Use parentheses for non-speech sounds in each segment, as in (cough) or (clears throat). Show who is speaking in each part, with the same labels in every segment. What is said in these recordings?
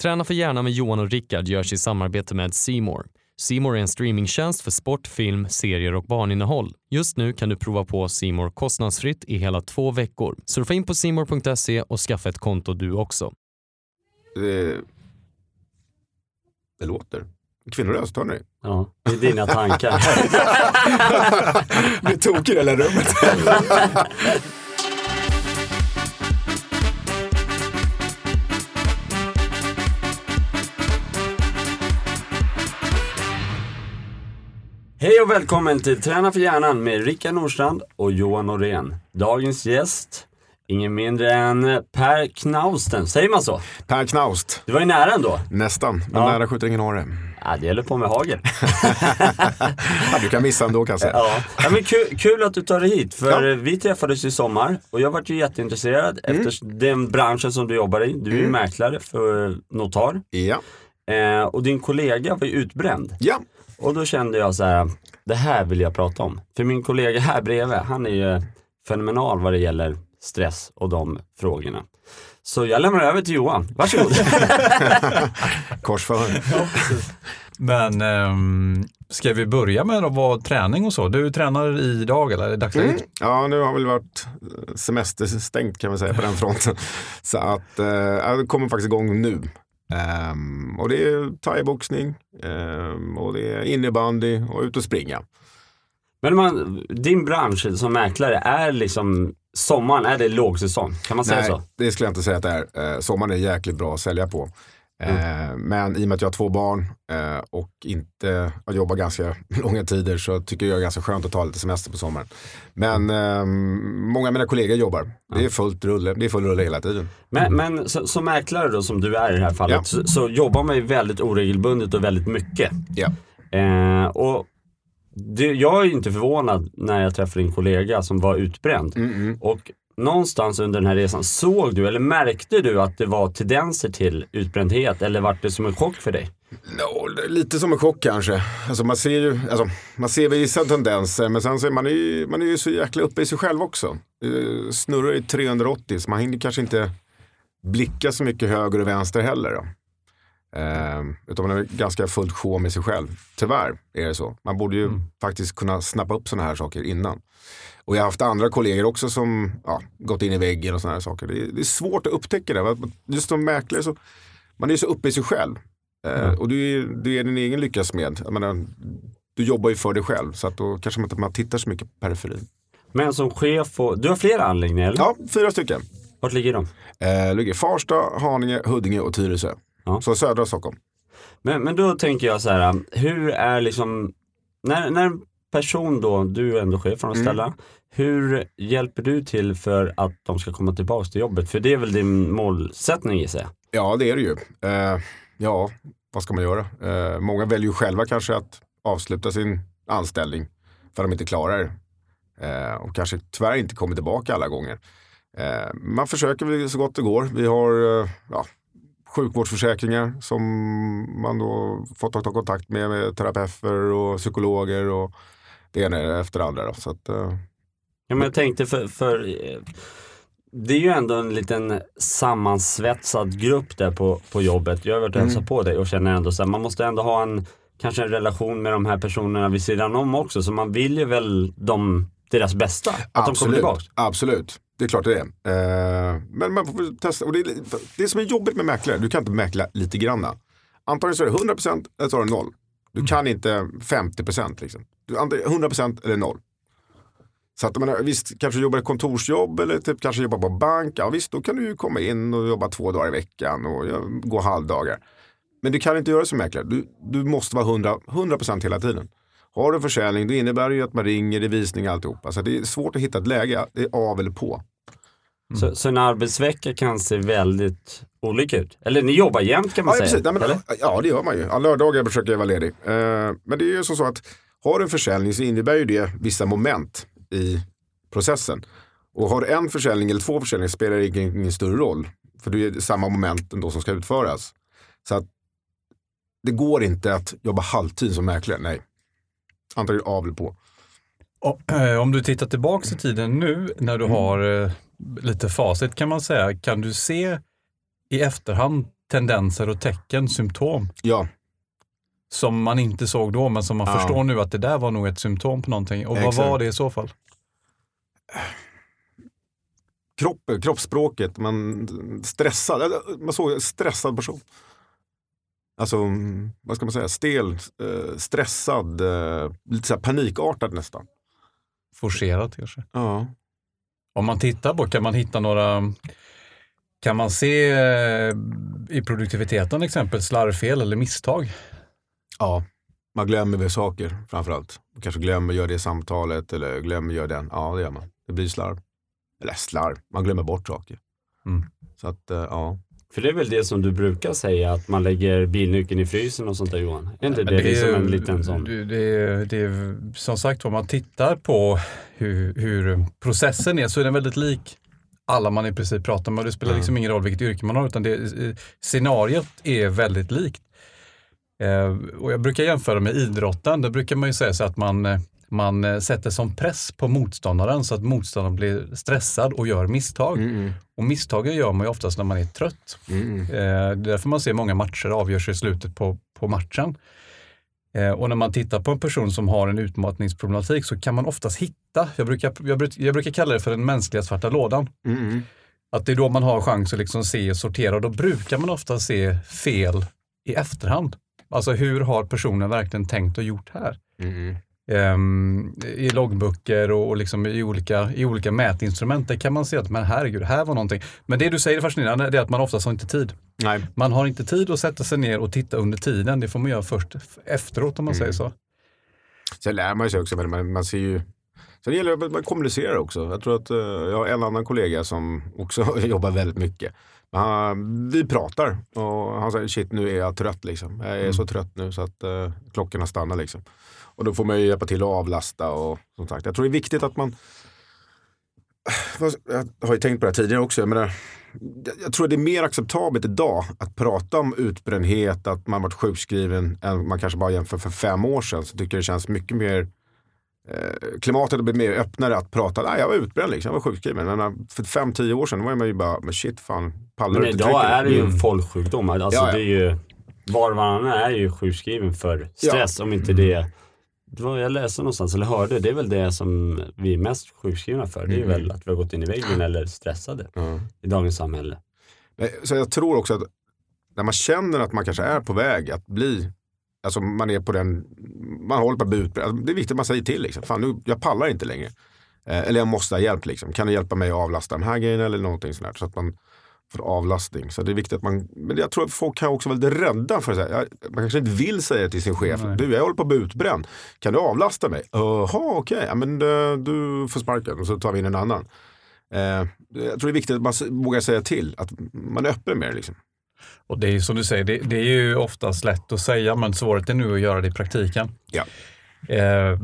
Speaker 1: Träna för hjärnan med Johan och Rickard görs i samarbete med Simor. Simor är en streamingtjänst för sport, film, serier och barninnehåll. Just nu kan du prova på Simor kostnadsfritt i hela två veckor. Surfa in på simor.se och skaffa ett konto du också.
Speaker 2: Det, det låter. Kvinnoröst, hör ni?
Speaker 3: Ja, det är dina tankar. (laughs)
Speaker 2: Blir tokig i hela rummet. (laughs)
Speaker 3: Hej och välkommen till Träna för hjärnan med Rickard Nordstrand och Johan Norén. Dagens gäst, ingen mindre än Per Knausten, säger man så?
Speaker 2: Per Knaust.
Speaker 3: Du var ju nära ändå.
Speaker 2: Nästan, men
Speaker 3: Ja.
Speaker 2: nära skjuter ingen hare.
Speaker 3: Ja, det gäller på med hagel. (laughs) (laughs)
Speaker 2: Ja, du kan missa ändå kan jag säga.
Speaker 3: Ja. Ja, men kul, kul att du tar dig hit, för
Speaker 2: Ja.
Speaker 3: vi träffades i sommar och jag vart ju jätteintresserad
Speaker 2: Mm.
Speaker 3: efter den branschen som du jobbar i. Du är ju mäklare för notar
Speaker 2: Ja.
Speaker 3: eh, och din kollega var ju utbränd.
Speaker 2: ja.
Speaker 3: Och då kände jag så här, det här vill jag prata om. För min kollega här bredvid, han är ju fenomenal vad det gäller stress och de frågorna. Så jag lämnar över till Johan, varsågod. (laughs)
Speaker 2: Korsförhör.
Speaker 4: Men ehm, ska vi börja med att vara träning och så? Du tränar idag eller dagsläget?
Speaker 2: Mm. Ja, nu har väl varit semesterstängt kan man säga på den fronten. (laughs) Så att eh, jag kommer faktiskt igång nu. Ehm, och det är thaiboxning ehm, och det är innebandy och ut och springa.
Speaker 3: Men man, din bransch som mäklare, är liksom sommaren, är det lågsäsong? Kan man säga
Speaker 2: Nej,
Speaker 3: så?
Speaker 2: det skulle jag inte säga att det är. Eh, sommaren är jäkligt bra att sälja på. Eh, Men i och med att jag har två barn eh, och inte jag jobbar ganska (laughs) långa tider så tycker jag det är ganska skönt att ta lite semester på sommaren. Men eh, många av mina kollegor jobbar. Det är fullt rulle, det är full rulle hela tiden.
Speaker 3: Men, men så, som mäklare då, som du är i det här fallet,
Speaker 2: Ja.
Speaker 3: så, så jobbar man ju väldigt oregelbundet och väldigt mycket.
Speaker 2: Ja.
Speaker 3: Eh, och det, jag är ju inte förvånad när jag träffar din kollega som var utbränd.
Speaker 2: Mm-mm.
Speaker 3: Och någonstans under den här resan, såg du eller märkte du att det var tendenser till utbrändhet eller var det som en chock för dig?
Speaker 2: No, lite som en chock kanske. Alltså man ser ju alltså, man ser vissa tendenser men sen så är man ju, man är ju så jäkla uppe i sig själv också. Uh, Snurrar i 380 så man hinner kanske inte blicka så mycket höger och vänster heller. Då. Eh, utan man är ganska fullt sjå med sig själv. Tyvärr är det så. Man borde ju faktiskt kunna snappa upp sådana här saker innan. Och jag har haft andra kollegor också som ja, gått in i väggen och sådana här saker. Det är, det är svårt att upptäcka det. Just som mäklare så man är så uppe i sig själv. Eh, och du är, du är din egen lyckas med. Menar, du jobbar ju för dig själv så att då kanske man inte man tittar så mycket på periferin.
Speaker 3: Men som chef, och, du har flera anläggningar eller?
Speaker 2: Ja, fyra stycken.
Speaker 3: Vart ligger de?
Speaker 2: Eh, ligger Farsta, Haninge, Huddinge och Tyresö.
Speaker 3: Ja.
Speaker 2: Så södra Stockholm.
Speaker 3: Men, men då tänker jag så här, hur är liksom, när, när en person då, du är ändå chef för de ställena, hur hjälper du till för att de ska komma tillbaka till jobbet? För det är väl din målsättning gissar jag?
Speaker 2: Ja, det är det ju. Eh, ja, vad ska man göra? Eh, många väljer ju själva kanske att avsluta sin anställning för att de inte klarar det. Eh, och kanske tyvärr inte kommer tillbaka alla gånger. Eh, man försöker så gott det går. Vi har eh, ja, sjukvårdsförsäkringar som man då fått ta kontakt med, med terapeuter och psykologer och det ena efter det andra. Då. Så att, eh,
Speaker 3: Ja, men jag tänkte för, för eh, det är ju ändå en liten sammansvetsad grupp där på, på jobbet. Jag har varit och hälsat på dig och känner ändå så här, man måste ändå ha en, kanske en relation med de här personerna vid sidan om också. Så man vill ju väl dem, deras bästa, att de kommer tillbaka.
Speaker 2: Absolut, det är klart det är. Eh, men man får testa. Och det, är, det som är jobbigt med mäklare, du kan inte mäkla lite granna. Antagligen så är det 100% eller så är det 0. Du kan inte 50% liksom. Du, antingen 100% eller 0. Så att, menar, visst, kanske jobbar ett kontorsjobb eller typ, kanske jobbar på bank. Ja visst, då kan du ju komma in och jobba två dagar i veckan och ja, gå halvdagar. Men du kan inte göra det som mäklare. Du, du måste vara 100%, 100% hela tiden. Har du försäljning, då innebär det ju att man ringer, det är visning och alltihopa. Så det är svårt att hitta ett läge, det är av eller på.
Speaker 3: Så, så en arbetsvecka kan se väldigt olika ut. Eller ni jobbar jämt kan man
Speaker 2: Ja,
Speaker 3: säga.
Speaker 2: precis. Nej, men, ja, det gör man ju. Alla lördagar försöker jag vara ledig. Eh, men det är ju så att har du en försäljning så innebär ju det vissa moment i processen. Och har du en försäljning eller två försäljningar spelar det ingen, ingen större roll. För det är samma moment ändå som ska utföras. Så att det går inte att jobba halvtid som mäklare, nej. Antagligen av eller på.
Speaker 4: Eh, om du tittar tillbaka i tiden nu när du har eh, lite facit kan man säga, kan du se i efterhand tendenser och tecken, symptom
Speaker 2: Ja,
Speaker 4: som man inte såg då men som man
Speaker 2: Ja.
Speaker 4: förstår nu att det där var nog ett symptom på någonting. Och vad
Speaker 2: Exakt.
Speaker 4: var det i så fall?
Speaker 2: kropp, kroppsspråket, man stressad, man såg stressad person. Alltså, mm, vad ska man säga, stel, eh, stressad, lite så panikartad nästan.
Speaker 4: Forcerat kanske?
Speaker 2: Ja.
Speaker 4: Om man tittar på, kan man hitta några, kan man se eh, i produktiviteten exempel slarvfel eller misstag?
Speaker 2: ja. Man glömmer väl saker framförallt. Man kanske glömmer göra det samtalet eller glömmer göra den. Ja, det gör man. Det blir slarv. Eller slarv, man glömmer bort saker.
Speaker 4: Mm.
Speaker 2: Så att, eh, ja.
Speaker 3: För det är väl det som du brukar säga, att man lägger bilnyckeln i frysen och sånt där Johan? Är inte
Speaker 4: Men
Speaker 3: det, liksom
Speaker 4: är-
Speaker 3: en liten sån?
Speaker 4: Det, det, det är, som sagt om man tittar på hur, hur processen är så är den väldigt lik alla man i princip pratar med. Det spelar liksom ingen roll vilket yrke man har utan det, eh, scenariot är väldigt likt. Eh, och jag brukar jämföra med idrotten. Där brukar man ju säga så att man, eh, man eh, sätter som press på motståndaren så att motståndaren blir stressad och gör misstag.
Speaker 2: Mm,
Speaker 4: Och misstagen gör man ju oftast när man är trött.
Speaker 2: mm, mm.
Speaker 4: Eh, Det är därför man ser många matcher avgörs i slutet på, på matchen. Eh, Och när man tittar på en person som har en utmattningsproblematik så kan man oftast hitta, jag brukar, jag, jag brukar kalla det för den mänskliga svarta lådan.
Speaker 2: Mm, mm.
Speaker 4: Att det är då man har chans att liksom se sortera och då brukar man ofta se fel i efterhand. Alltså hur har personen verkligen tänkt och gjort här?
Speaker 2: Mm, mm.
Speaker 4: Ehm, I loggböcker och, och liksom i, olika, i olika mätinstrument där kan man se att men herregud, här var någonting. Men det du säger är fascinerande, det är att man oftast har inte tid.
Speaker 2: Nej,
Speaker 4: Man har inte tid att sätta sig ner och titta under tiden. Det får man göra först efteråt om man säger så.
Speaker 2: Sen lär man sig också, men man, man ser ju Sen gäller det att man kommunicerar också. Jag tror att eh, jag har en annan kollega som också (laughs) jobbar väldigt mycket. Han, vi pratar och han säger shit nu är jag trött liksom. Jag är så trött nu så att uh, klockorna stannar liksom. Och då får man ju hjälpa till att avlasta och som sagt. Jag tror det är viktigt att man jag har ju tänkt på det här tidigare också. Jag, menar, jag- tror det är mer acceptabelt idag att prata om utbrändhet, att man varit sjukskriven än man kanske bara jämför för fem år sedan. Så tycker jag det känns mycket mer eh, klimatet har blivit mer öppnare att prata. Nej, jag var utbränd liksom, jag var sjukskriven. Men när- för fem, tio år sedan var man ju bara, men shit fan, pallar
Speaker 3: Men idag är det ju en folksjukdom. Alltså
Speaker 2: Ja, ja.
Speaker 3: det är ju, var och varannan är ju sjukskriven för stress. Om inte det, det var jag läste någonstans, eller hörde, det är väl det som vi är mest sjukskrivna för. Det är
Speaker 2: Mm.
Speaker 3: väl att vi har gått in i väggen eller stressade
Speaker 2: Ja.
Speaker 3: i dagens samhälle.
Speaker 2: Så jag tror också att när man känner att man kanske är på väg att bli, alltså man är på den, man håller på att bli utbränd. Alltså, Det är viktigt att man säger till liksom, fan nu, jag pallar inte längre. Eh, eller jag måste ha hjälp liksom. Kan du hjälpa mig att avlasta den här grejen eller någonting sånt där. Så att man får avlastning. Så det är viktigt att man, men jag tror att folk kan också vara lite rädda för det. Man kanske inte vill säga till sin chef.
Speaker 4: Nej.
Speaker 2: Du, jag håller på att bli utbränd. Kan du avlasta mig? Jaha, okej. Ja, men eh, du får sparken och så tar vi in en annan. Eh, jag tror det är viktigt att man vågar säga till. Att man är öppen med det. Liksom.
Speaker 4: Och det är ju som du säger, det, det är ju oftast lätt att säga men nu är att göra det i praktiken.
Speaker 2: Ja.
Speaker 4: Eh,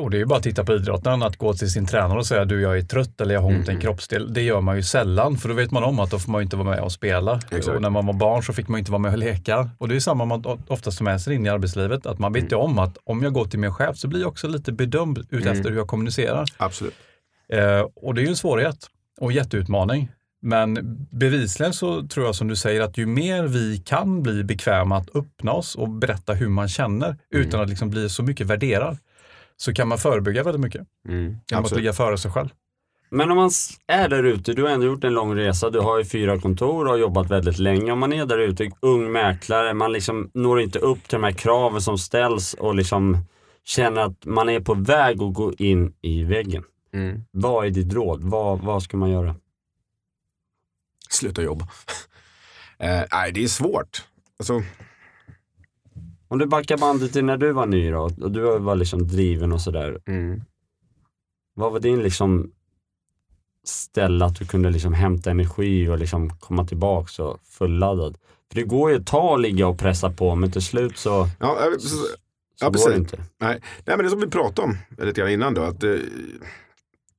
Speaker 4: och det är ju bara att titta på idrotten, att gå till sin tränare och säga du jag är trött eller jag har ont i en kroppsdel. Det gör man ju sällan för då vet man om att då får man inte vara med och spela.
Speaker 2: Exakt.
Speaker 4: Och när man var barn så fick man inte vara med och leka. Och det är samma man oftast tar med sig in i arbetslivet, att man vet ju om att om jag går till min chef så blir jag också lite bedömd utefter hur jag kommunicerar.
Speaker 2: Absolut.
Speaker 4: Eh, och det är ju en svårighet och en jätteutmaning. Men bevisligen så tror jag som du säger att ju mer vi kan bli bekväma att öppna oss och berätta hur man känner utan att liksom bli så mycket värderad så kan man förebygga väldigt mycket
Speaker 2: Mm.
Speaker 4: genom att ligga före sig själv.
Speaker 3: Men om man är där ute, du har ändå gjort en lång resa, du har ju fyra kontor och har jobbat väldigt länge. Om man är där ute, ung mäklare, man liksom når inte upp till de här kraven som ställs och liksom känner att man är på väg att gå in i väggen.
Speaker 2: Mm.
Speaker 3: Vad är ditt råd? Vad, vad ska man göra?
Speaker 2: Sluta jobba. (laughs) eh, nej, det är svårt. Alltså,
Speaker 3: Om du backar bandet till när du var ny då, och du var liksom driven och sådär.
Speaker 2: mm.
Speaker 3: Vad var din liksom ställe att du kunde liksom hämta energi och liksom komma tillbaks och fulladdad? För det går ju ett tag att ligga och pressa på, men till slut så,
Speaker 2: Ja, jag- så,
Speaker 3: så
Speaker 2: Ja,
Speaker 3: går
Speaker 2: precis.
Speaker 3: det inte.
Speaker 2: Nej, nej, men det som vi pratade om lite grann innan då. Att, eh,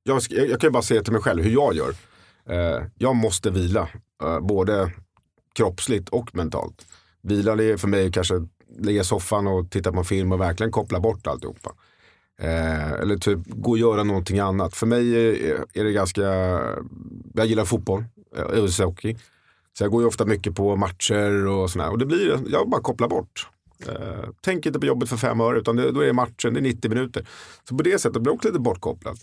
Speaker 2: jag, jag kan ju bara säga till mig själv hur jag gör. Eh, jag måste vila, eh, både kroppsligt och mentalt. Vila är för mig kanske ligga i soffan och titta på en film och verkligen koppla bort alltihopa. Eh, eller typ gå och göra någonting annat. För mig är, det ganska, jag gillar fotboll, eh, ishockey. Så jag går ju ofta mycket på matcher och sådär. Och det blir, jag bara kopplar bort. Eh, tänk inte på jobbet för fem öre utan det, då är det matchen, det är 90 minuter. Så på det sättet blir jag också lite bortkopplad.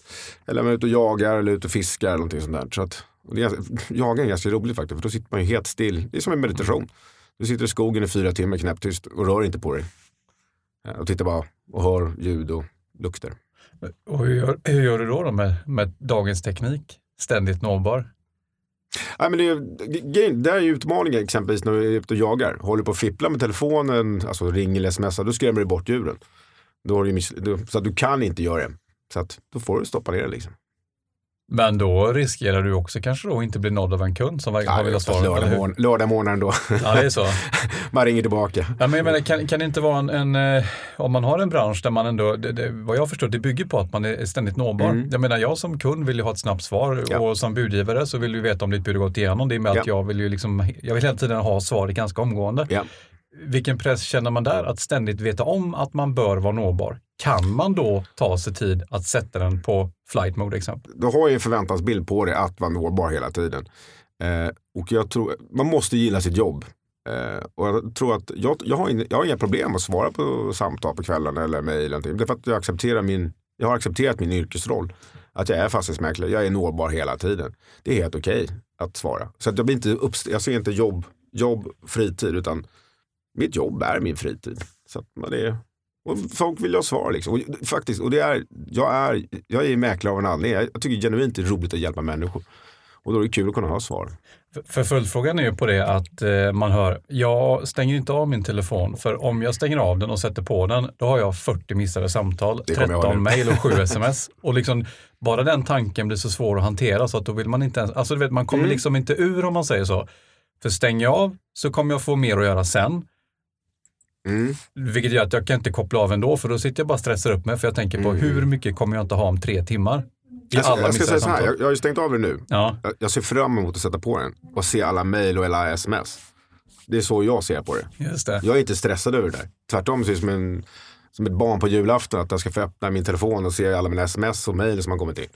Speaker 2: Eller om jag är ute och jagar eller ute och fiskar eller någonting sånt där. Så att, (laughs) jaga är ganska roligt faktiskt, för då sitter man ju helt still. Det är som en meditation. Du sitter i skogen i fyra timmar knäpptyst och rör inte på dig. Uh, och tittar bara och hör ljud och lukter.
Speaker 4: Och hur gör, hur gör du då, då med, med dagens teknik? Ständigt nåbar?
Speaker 2: Ja, men det, är, det är ju utmaningen exempelvis när du är ute och jagar. Håller på att fippla med telefonen, alltså ring eller smsar, då skrämmer du bort djuren. Då har du, så du kan inte göra det. Så att då får du stoppa ner det liksom.
Speaker 4: Men då riskerar du också kanske då inte bli nådd av en kund som verkligen
Speaker 2: ja,
Speaker 4: vill ha svar.
Speaker 2: Lördag, morgon, lördag då.
Speaker 4: Ja, det är så. (laughs)
Speaker 2: man ringer tillbaka.
Speaker 4: Ja, men jag menar, kan, kan det inte vara en, en eh, om man har en bransch där man ändå, det, det, vad jag förstår, det bygger på att man är ständigt nåbar. Mm. Jag menar, jag som kund vill ju ha ett snabbt svar ja. och som budgivare så vill du veta om ditt bud har gått igenom. Det är med ja. att jag vill ju liksom, jag vill hela tiden ha svaret ganska omgående. Vilken press känner man där att ständigt veta om att man bör vara nåbar? Kan man då ta sig tid att sätta den på flight mode exempel?
Speaker 2: Du har ju en förväntansbild på dig att vara nåbar hela tiden. Eh, och jag tror, man måste gilla sitt jobb. Eh, och jag tror att jag, jag, har in, jag har inga problem att svara på samtal på kvällen eller mejl. Det är för att jag, accepterar min, jag har accepterat min yrkesroll. Att jag är fastighetsmäklare, jag är nåbar hela tiden. Det är helt okej okay att svara. Så att jag, blir inte uppst- jag ser inte jobb, jobb, fritid, utan mitt jobb är min fritid. Så att man är, och folk vill ha svar. Liksom. Och, faktiskt, och det är, jag, är, jag är mäklare av en anledning. Jag tycker genuint det är roligt att hjälpa människor. Och då är det kul att kunna ha svar.
Speaker 4: För följdfrågan är ju på det att eh, man hör, jag stänger inte av min telefon för om jag stänger av den och sätter på den, då har jag 40 missade samtal, 13 mejl och 7 (laughs) sms. och liksom, bara den tanken blir så svår att hantera så att då vill man inte ens, alltså du vet, man kommer mm. liksom inte ur om man säger så. För stänger jag av så kommer jag få mer att göra sen. Mm. Vilket gör att jag kan inte koppla av ändå för då sitter jag bara och stressar upp mig för jag tänker på mm. hur mycket kommer jag inte ha om tre timmar?
Speaker 2: I jag, alla jag ska säga så här, jag, jag har ju stängt av det nu. Ja. Jag, jag, ser fram emot att sätta på den och se alla mejl och alla sms. Det är så jag ser på det.
Speaker 4: Just det.
Speaker 2: Jag är inte stressad över det där. Tvärtom ser det som, en, som ett barn på julafton att jag ska få öppna min telefon och se alla mina sms och mejl som har kommit in.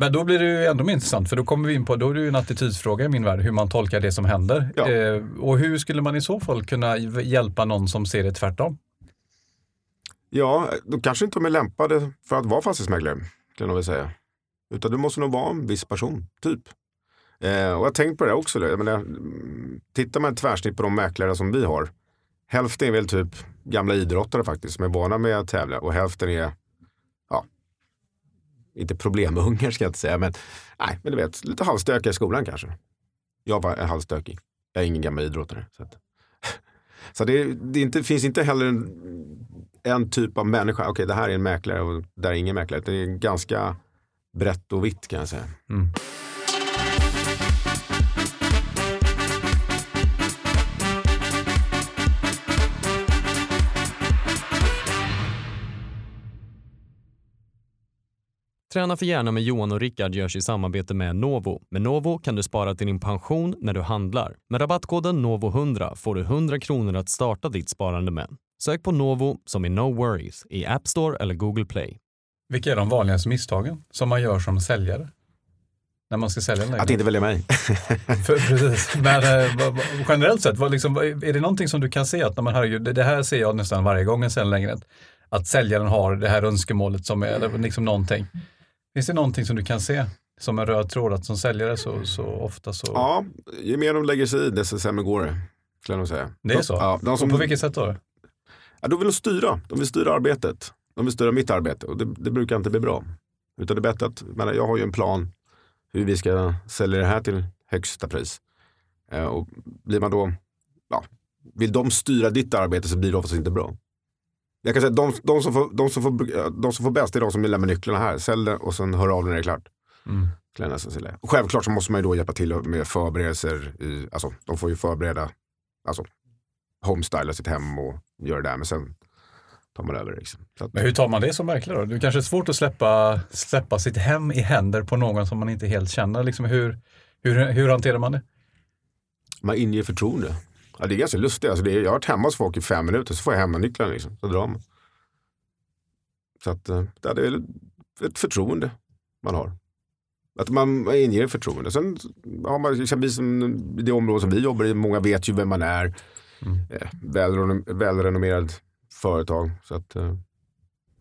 Speaker 4: Men då blir det ju ändå mer intressant, för då kommer vi in på, då är det ju en attitydsfråga i min värld, hur man tolkar det som händer. Ja. Eh, och hur skulle man i så fall kunna hjälpa någon som ser det tvärtom?
Speaker 2: Ja, då kanske inte de är lämpade för att vara fastighetsmäklare, kan jag väl säga. Utan du måste nog vara en viss person, typ. Eh, och jag har tänkt på det också. Jag menar, tittar man ett tvärsnitt på de mäklare som vi har. Hälften är väl typ gamla idrottare faktiskt, som är vana med att tävla. Och hälften är inte problemungar ska jag inte säga, men, nej, men du vet, lite halvstökiga i skolan kanske. Jag var halvstökig. Jag är ingen gammal idrottare. Så, att, (laughs) så det, det inte, finns inte heller en, en typ av människa. Okej, okay, det här är en mäklare och det här är ingen mäklare. Det är ganska brett och vitt kan jag säga. Mm.
Speaker 1: Träna för gärna med Johan och Rickard görs i samarbete med Novo. Med Novo kan du spara till din pension när du handlar. Med rabattkoden NOVO100 får du 100 kronor att starta ditt sparande med. Sök på Novo som är No Worries i App Store eller Google Play.
Speaker 4: Vilka är de vanligaste misstagen som man gör som säljare? När man ska sälja en
Speaker 2: Att inte välja mig. (laughs)
Speaker 4: för, precis. Men eh, generellt sett, vad, liksom, är det någonting som du kan se att när man, herregud, det, det här ser jag nästan varje gång jag säljer lägenhet. Att säljaren har det här önskemålet som är liksom någonting. Finns det någonting som du kan se som en röd tråd att som säljare så, så ofta så...
Speaker 2: Ja, ju mer de lägger sig i desto sämre går det. Skulle jag nog säga.
Speaker 4: Det är så? Ja, de som, och på vilket sätt då?
Speaker 2: Ja, de vill styra. De vill styra arbetet. De vill styra mitt arbete och det, det brukar inte bli bra. Utan det är bättre att, men jag har ju en plan hur vi ska sälja det här till högsta pris. Eh, och blir man då, ja, vill de styra ditt arbete så blir det oftast inte bra. Jag kan säga de, de, som får, de, som får, de som får bäst är de som lämnar nycklarna här. Sälj det och sen hör av när det är klart. Mm. Och självklart så måste man ju då hjälpa till med förberedelser. I, alltså, de får ju förbereda, alltså homestyla sitt hem och göra det där. Men sen tar man över. Liksom.
Speaker 4: Att, men hur tar man det som mäklare då? Det kanske är svårt att släppa, släppa sitt hem i händer på någon som man inte helt känner. Liksom hur, hur, hur hanterar man det?
Speaker 2: Man inger förtroende. Ja, det är ganska lustigt. Alltså det är, jag har varit hemma hos folk i fem minuter så får jag hemmanycklarna. Liksom. Så drar man. Så att, eh, det är ett förtroende man har. Att man inger förtroende. Sen har man exempelvis i det område som vi jobbar i, många vet ju vem man är. Mm. Eh, välrenom, välrenommerad företag. Så att, eh.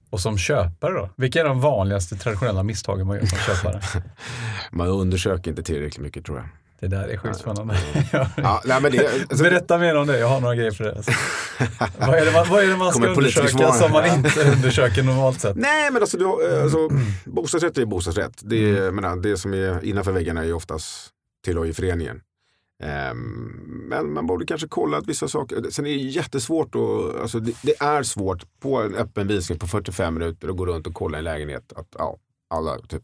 Speaker 4: Och som köpare då? Vilka är de vanligaste traditionella misstagen man gör som köpare? (laughs)
Speaker 2: man undersöker inte tillräckligt mycket tror jag.
Speaker 4: Det där är sjukt spännande. (laughs)
Speaker 2: ja, nej, men det,
Speaker 4: alltså, Berätta mer om det, jag har några grejer för det. Alltså. (laughs) vad, är det man, vad är det man ska undersöka som man inte undersöker normalt sett?
Speaker 2: Nej, men alltså, du, alltså bostadsrätt är bostadsrätt. Det, mm. menar, det som är innanför väggarna är oftast tillhör ju föreningen. Um, men man borde kanske kolla att vissa saker, sen är det jättesvårt att, alltså det, det, är svårt på en öppen visning på 45 minuter att gå runt och kolla en lägenhet att ja, alla typ,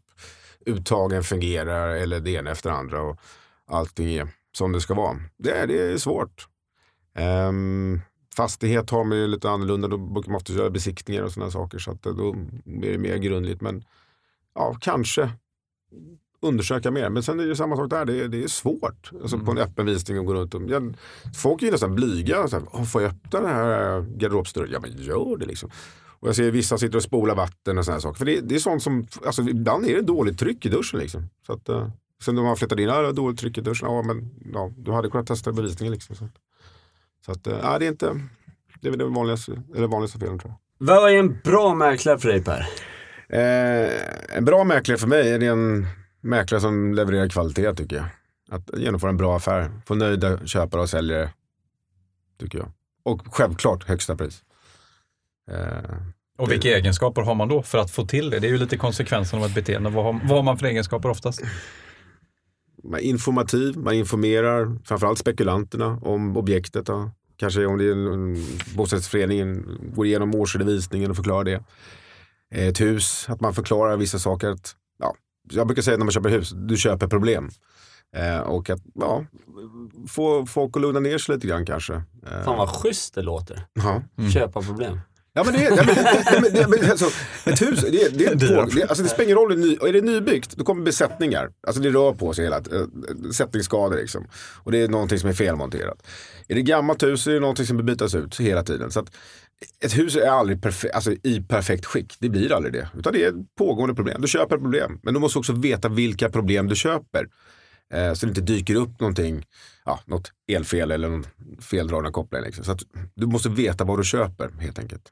Speaker 2: uttagen fungerar eller det ena efter andra. Och, allting är som det ska vara. Det är, det är svårt. Um, fastighet har man ju lite annorlunda. Då brukar man ofta göra besiktningar och sådana saker. Så att då blir det mer grundligt. Men ja, kanske undersöka mer. Men sen är det samma sak där. Det är, det är svårt. Alltså mm. på en mm. öppen visning och gå runt. Och, jag, folk är ju nästan blyga. Så här, får jag öppna den här garderobsdörren? Ja, men gör det liksom. Och jag ser vissa sitter och spolar vatten och sådana saker. För det, det, är sånt som, alltså ibland är det dåligt tryck i duschen liksom. Så att, uh, Sen när man flyttade in, ja, dåligt tryck i duschen. Ja, men ja, du hade kunnat testa bevisningen. Liksom. Så, så att, eh, ja, det är inte, det är det vanligaste, eller vanligaste felen tror jag.
Speaker 3: Vad är en bra mäklare för dig Per?
Speaker 2: Eh, en bra mäklare för mig är en mäklare som levererar kvalitet tycker jag. Att genomföra en bra affär, få nöjda köpare och säljare. Tycker jag. Och självklart högsta pris.
Speaker 4: Eh, och vilka egenskaper har man då för att få till det? Det är ju lite konsekvensen av ett beteende. Vad har, vad har man för egenskaper oftast?
Speaker 2: Man är informativ, man informerar framförallt spekulanterna om objektet. Då. Kanske om det är en bostadsrättsförening, går igenom årsredovisningen och förklarar det. Ett hus, att man förklarar vissa saker. Att, ja, jag brukar säga när man köper hus, du köper problem. Eh, och att ja, få folk att lugna ner sig lite grann kanske.
Speaker 3: Eh. Fan vad schysst det låter. Ja. Mm. Köpa problem.
Speaker 2: Ja men det, ja, men, det, men, alltså, ett hus, det, det, på, det, alltså, det spelar ingen roll, ny, är det nybyggt då kommer besättningar. Alltså det rör på sig hela, äh, sättningsskador liksom. Och det är någonting som är felmonterat. Är det gammalt hus så är det någonting som bytas ut hela tiden. Så att, ett hus är aldrig perfe alltså, i perfekt skick. Det blir aldrig det. Utan det är ett pågående problem. Du köper ett problem. Men du måste också veta vilka problem du köper. Eh, så det inte dyker upp någonting, ja, något elfel eller någon feldragna koppling. Liksom. Så att du måste veta vad du köper helt enkelt.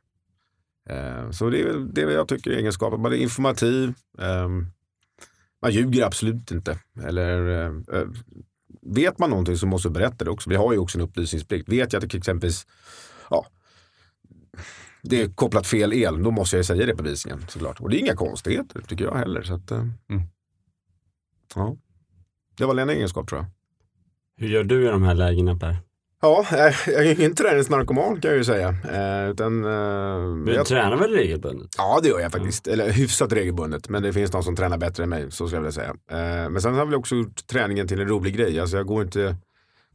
Speaker 2: Eh, så det är det jag tycker är egenskapen. Man är informativ. Ehm, man ljuger absolut inte. Eller, eh, eh, vet man någonting så måste man berätta det också. Vi har ju också en upplysningsplikt. Vet jag att exempelvis ja, det är kopplat fel el, då måste jag säga det på visningen såklart. Och det är inga konstigheter tycker jag heller. Så att, mm. ja. Det var en egenskap tror jag.
Speaker 3: Hur gör du i de här lägena Per?
Speaker 2: Ja, jag är ingen träningsnarkoman kan jag ju säga. Eh, utan,
Speaker 3: eh, du jag, tränar väl regelbundet?
Speaker 2: Ja, det gör jag faktiskt. Mm. Eller hyfsat regelbundet. Men det finns de som tränar bättre än mig, så ska jag vilja säga. Eh, men sen har jag också gjort träningen till en rolig grej. Alltså jag går inte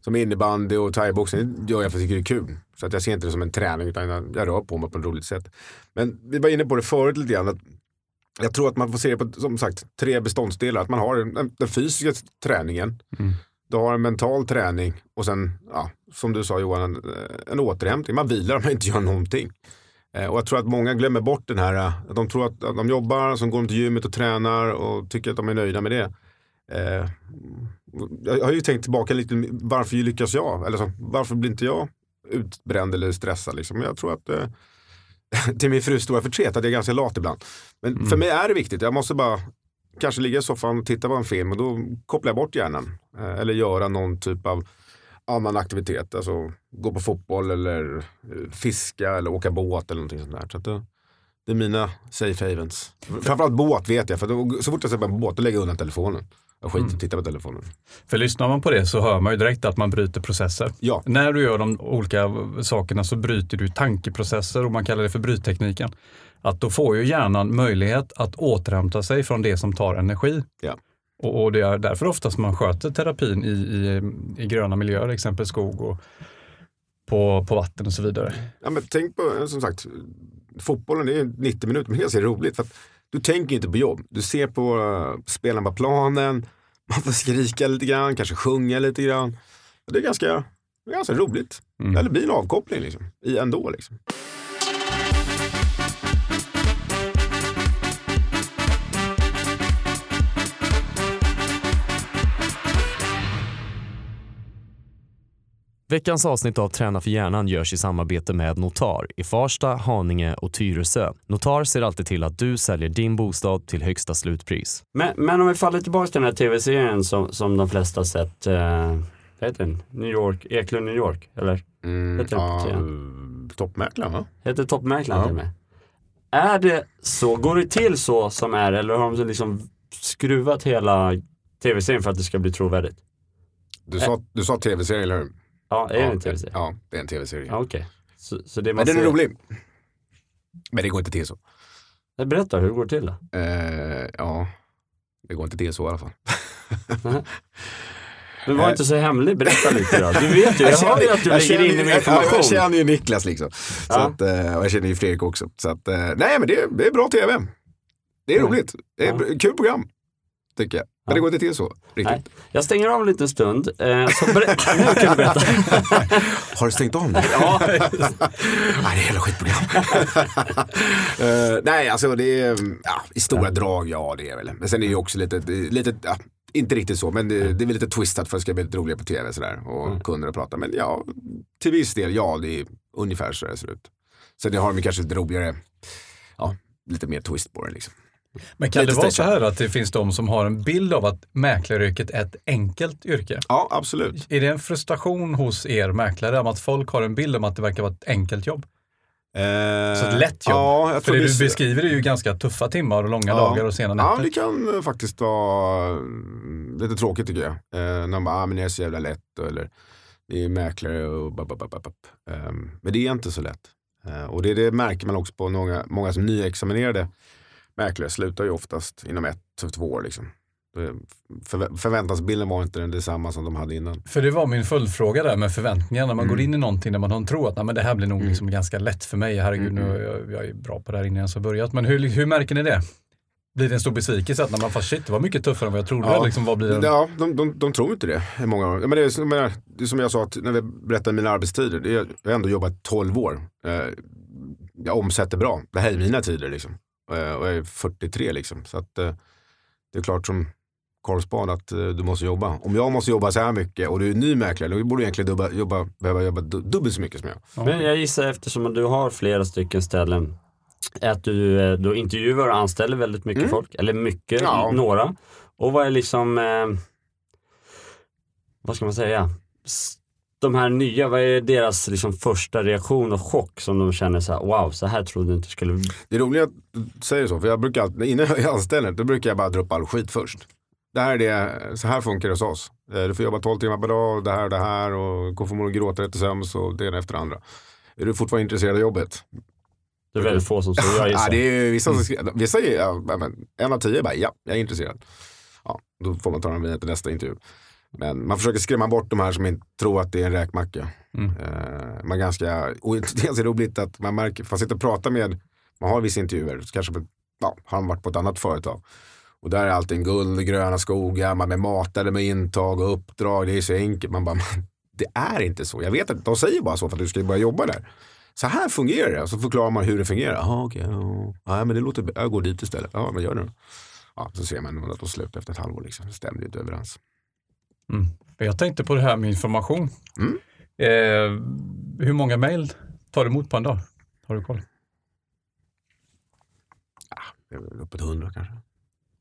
Speaker 2: som innebandy och thaiboxning, det gör jag för att jag tycker det är kul. Så att jag ser inte det som en träning, utan jag, jag rör på mig på ett roligt sätt. Men vi var inne på det förut lite grann. Att jag tror att man får se det på, som sagt, tre beståndsdelar. Att man har den, den fysiska träningen. Mm du har en mental träning och sen, ja, som du sa Johan, en, en återhämtning. Man vilar om man inte gör någonting. Eh, och jag tror att många glömmer bort den här, att de tror att, de jobbar, som går till gymmet och tränar och tycker att de är nöjda med det. Eh, jag har ju tänkt tillbaka lite, varför lyckas jag? Eller så, varför blir inte jag utbränd eller stressad? Liksom? Jag tror att eh, (laughs) till min frus stora förtret att jag är ganska lat ibland. Men mm. för mig är det viktigt. Jag måste bara kanske ligga i soffan och titta på en film och då kopplar jag bort hjärnan. Eh, eller göra någon typ av annan aktivitet. Alltså gå på fotboll eller eh, fiska eller åka båt eller någonting sånt där. Så det, det är mina safe havens. Framförallt båt vet jag, för då, så fort jag ser på en båt då lägger jag undan telefonen. Jag skiter mm. tittar på telefonen.
Speaker 4: För lyssnar man på det så hör man ju direkt att man bryter processer.
Speaker 2: Ja.
Speaker 4: När du gör de olika sakerna så bryter du tankeprocesser och man kallar det för bryttekniken att då får ju hjärnan möjlighet att återhämta sig från det som tar energi.
Speaker 2: Ja.
Speaker 4: Och, och, det är därför oftast man sköter terapin i, i, i gröna miljöer, exempelvis skog och på, på vatten och så vidare.
Speaker 2: Ja, men tänk på, som sagt, fotbollen är 90 minuter, men det är roligt. För du tänker inte på jobb. Du ser på uh, spelarna på planen, (laughs) man får skrika lite grann, kanske sjunga lite grann. Det är ganska, ganska roligt. Mm. Eller blir en avkoppling liksom, i ändå. Liksom.
Speaker 1: Veckans avsnitt av Träna för hjärnan görs i samarbete med Notar i Farsta, Haninge och Tyresö. Notar ser alltid till att du säljer din bostad till högsta slutpris.
Speaker 3: Men, men om vi faller tillbaka till den här tv-serien som, som de flesta sett. Eh, vad heter den? New York, Eklund New York? Eller?
Speaker 2: Mm,
Speaker 3: Heter
Speaker 2: ja, toppmäklaren va?
Speaker 3: Heter Toppmäklaren
Speaker 2: Ja.
Speaker 3: till med. Är det så? Går det till så som är eller har de liksom skruvat hela tv-serien för att det ska bli trovärdigt?
Speaker 2: Du sa, du sa tv-serie eller hur?
Speaker 3: Ja, är det
Speaker 2: ja,
Speaker 3: en tv-serie?
Speaker 2: Ja, det är en tv-serie.
Speaker 3: Ja, Okej. Så, så det man
Speaker 2: Men den är rolig. Men det går inte till så.
Speaker 3: Berätta, hur går det till då?
Speaker 2: Eh, ja, det går inte till så i alla fall.
Speaker 3: Men var inte så hemlig, berätta lite då. Du vet ju, (laughs) jag hör ju att du
Speaker 2: jag
Speaker 3: lägger in
Speaker 2: ju-
Speaker 3: med
Speaker 2: jag- Jag
Speaker 3: information.
Speaker 2: känner ju Niklas liksom. Så
Speaker 3: Ja.
Speaker 2: att, eh, och jag känner ju Fredrik också. Så att, eh, nej men det, det är bra tv. Det är
Speaker 3: Mm.
Speaker 2: roligt. Det är
Speaker 3: Ja.
Speaker 2: kul program. Tycker jag. Men det går inte till så riktigt.
Speaker 3: Nej. Jag stänger av en liten stund. Eh, så nu (laughs) kan du berätta.
Speaker 2: Har du stängt av nu? (laughs)
Speaker 3: Ja,
Speaker 2: Nej, det är ett jävla skitprogram. (laughs) Eh, nej, alltså det är ja, i stora drag, ja det är väl. Men sen är det ju också lite, lite ja, inte riktigt så, men det, det är väl lite twistat för att det ska bli lite roligare på tv sådär. Och
Speaker 3: Mm.
Speaker 2: kunder att prata. Men ja, till viss del, ja det är ungefär så det ser ut. Sen det har de kanske lite roligare, ja, lite mer twist på det liksom.
Speaker 4: Men kan det vara så här att det finns de som har en bild av att mäklaryrket är ett enkelt yrke?
Speaker 2: Ja, absolut.
Speaker 4: Är det en frustration hos er mäklare om att folk har en bild om att det verkar vara ett enkelt jobb? Så ett lätt jobb?
Speaker 2: Ja,
Speaker 4: För det du beskriver är ju ganska tuffa timmar och långa
Speaker 2: Ja.
Speaker 4: dagar och sena
Speaker 2: Ja,
Speaker 4: nätter.
Speaker 2: det kan eh, faktiskt vara mm, lite tråkigt tycker jag. Eh, när man bara, ah, men det är så jävla lätt eller det är mäklare och bap, bap, bap, bap. Um, Men det är inte så lätt. Eh, och det, det märker man också på många, många som nyexaminerade mäklare slutar ju oftast inom ett till två år. Liksom. Förvä- förväntansbilden var inte den detsamma som de hade innan.
Speaker 4: För det var min följdfråga där med förväntningar. När man
Speaker 2: Mm.
Speaker 4: går in i någonting där man har en tro att Nej, men det här blir nog liksom ganska lätt för mig. Herregud,
Speaker 2: Mm,
Speaker 4: nu jag, jag är bra på det här innan jag ens har börjat. Men hur, hur märker ni det? Blir det en stor besvikelse att när man fast shit, det var mycket tuffare än vad jag trodde?
Speaker 2: Ja.
Speaker 4: Liksom, vad blir det?
Speaker 2: Ja, de, de, de tror inte det. Många år. Men det, är, som- jag det är som jag sa att när vi berättade mina arbetstider. Är, jag har ändå jobbat 12 år. Eh, jag omsätter bra. Det här är mina tider liksom. Eh, och jag är 43 liksom. Så att, eh, det är klart som korvspad att eh, du måste jobba. Om jag måste jobba så här mycket och du är ny mäklare, då borde du egentligen dubba, jobba, behöva jobba du, dubbelt så mycket som jag.
Speaker 3: Men jag gissar eftersom du har flera stycken ställen att du då intervjuar och anställer väldigt mycket
Speaker 2: Mm.
Speaker 3: folk, eller mycket,
Speaker 2: Ja.
Speaker 3: några. Och vad är liksom, eh, vad ska man säga, de här nya, vad är deras liksom första reaktion och chock som de känner så här, wow, så här trodde jag inte skulle bli.
Speaker 2: Det är roligt att du säger så, för jag brukar alltid, innan jag anställer, då brukar jag bara dra upp all skit först. Det här är det, så här funkar det hos oss. Eh, Du får jobba 12 timmar per dag, det här och det här och går förmodligen gråta dig till sömns och det ena efter det andra. Är du fortfarande intresserad av jobbet?
Speaker 3: Det är väldigt få som tror, jag
Speaker 2: Ja,
Speaker 3: gissar.
Speaker 2: det är vissa som skri- vissa är, ja, men en av tio bara, ja, jag är intresserad. Ja, då får man ta dem vidare till nästa intervju. Men man försöker skrämma bort de här som inte tror att det är en räkmacka.
Speaker 4: Mm.
Speaker 2: Eh, man ganska, och (laughs) det är ganska roligt att man märker, man sitter och pratar med, man har vissa intervjuer, så kanske på, ja, har man varit på ett annat företag. Och där är allting guld gröna skogar, man är matade med intag och uppdrag, det är så enkelt. Man bara, (laughs) man, det är inte så. Jag vet att de säger bara så för att du ska börja jobba där. Så här fungerar det. Och så förklarar man hur det fungerar. Jaha, okej. ja. ja, men det låter bra. Jag går dit istället. Ja, men gör det då. Ja, så ser man att de slutar efter ett halvår. Liksom. Det stämmer ju inte överens.
Speaker 4: Mm. Jag tänkte på det här med information.
Speaker 2: Mm.
Speaker 4: Eh, hur många mejl tar du emot på en dag? Har du koll?
Speaker 2: Är väl uppåt hundra kanske.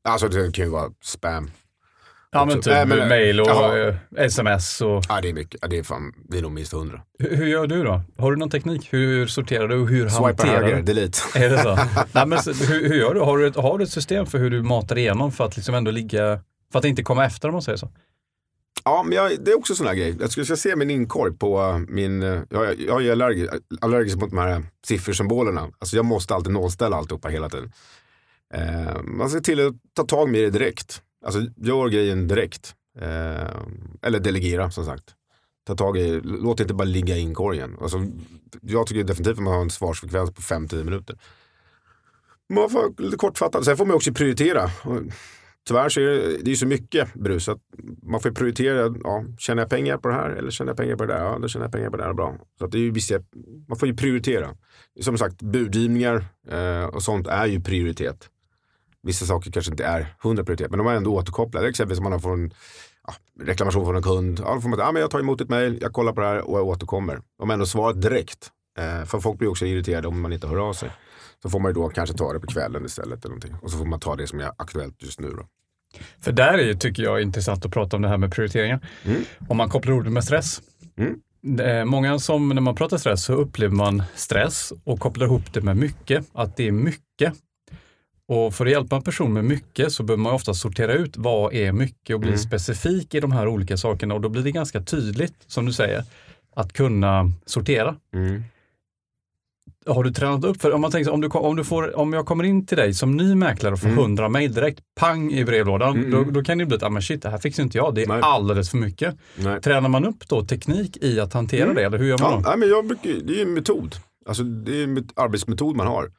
Speaker 2: Alltså det kan ju vara spam.
Speaker 4: Ja, men typ
Speaker 2: Nej, men-
Speaker 4: mejl och
Speaker 2: Jaha.
Speaker 4: eh, sms och...
Speaker 2: Ja, det är mycket. Ja, det, är fan, det är nog minst hundra.
Speaker 4: Hur, hur gör du då? Har du någon teknik? Hur sorterar du och hur
Speaker 2: Swipa
Speaker 4: hanterar
Speaker 2: höger,
Speaker 4: du?
Speaker 2: delete. (laughs)
Speaker 4: Är det så? (laughs) Nej, men, hur, hur gör du? Har, du ett, har du ett system för hur du matar igenom för att liksom ändå ligga... För att inte komma efter om man säger så?
Speaker 2: Ja, men jag, det är också sån här grej. Jag ska, ska se min inkorg på eh, min... Eh, jag, jag är allergisk, allergisk mot de här eh, siffersymbolerna. Alltså jag måste alltid nollställa alltihopa hela tiden. Eh, man ser till att ta tag med det direkt. Alltså gör grejen direkt. Eh, eller delegera som sagt. Ta tag i, låt det inte bara ligga i inkorgen. Alltså, jag tycker definitivt att man har en svarsfrekvens på 5-10 minuter. Man får lite kortfattat. Sen får man också prioritera. Tyvärr så är det, det är så mycket brus. Att man får prioritera. Ja, tjänar jag pengar på det här eller tjänar jag pengar på det där? Ja, då tjänar jag pengar på det där. Bra. Så att det är ju vissa, man får ju prioritera. Som sagt, budgivningar eh, och sånt är ju prioritet. Vissa saker kanske inte är 100 prioritet, men de är ändå återkopplade. Exempelvis om man har fått en, ja, reklamation från en kund. Ja, då får man, ja, men jag tar emot ett mejl, jag kollar på det här och jag återkommer. Om ändå svarat direkt. Eh, för folk blir också irriterade om man inte hör av sig. Så får man ju då kanske ta det på kvällen istället. Eller någonting. Och så får man ta det som är aktuellt just nu. Då.
Speaker 4: För där är tycker jag, intressant att prata om det här med prioriteringar.
Speaker 2: Mm.
Speaker 4: Om man kopplar ihop det med stress.
Speaker 2: Mm.
Speaker 4: Många som, när man pratar stress, så upplever man stress och kopplar ihop det med mycket, att det är mycket. Och för att hjälpa en person med mycket så behöver man ofta sortera ut vad är mycket och bli
Speaker 2: Mm.
Speaker 4: specifik i de här olika sakerna. Och då blir det ganska tydligt, som du säger, att kunna sortera.
Speaker 2: Mm.
Speaker 4: Har du tränat upp för, om man tänker så, om, du, om, du får, om jag kommer in till dig som ny mäklare och får
Speaker 2: Mm.
Speaker 4: 100 mejl direkt, pang i brevlådan,
Speaker 2: Mm,
Speaker 4: då, då kan det bli att, ah, men shit, det här fixar inte jag, det är
Speaker 2: Nej.
Speaker 4: alldeles för mycket.
Speaker 2: Nej.
Speaker 4: Tränar man upp då teknik i att hantera
Speaker 2: Mm.
Speaker 4: det, eller hur gör man
Speaker 2: Ja,
Speaker 4: då?
Speaker 2: men jag brukar, det är en metod. Alltså, det är en met- arbetsmetod man har.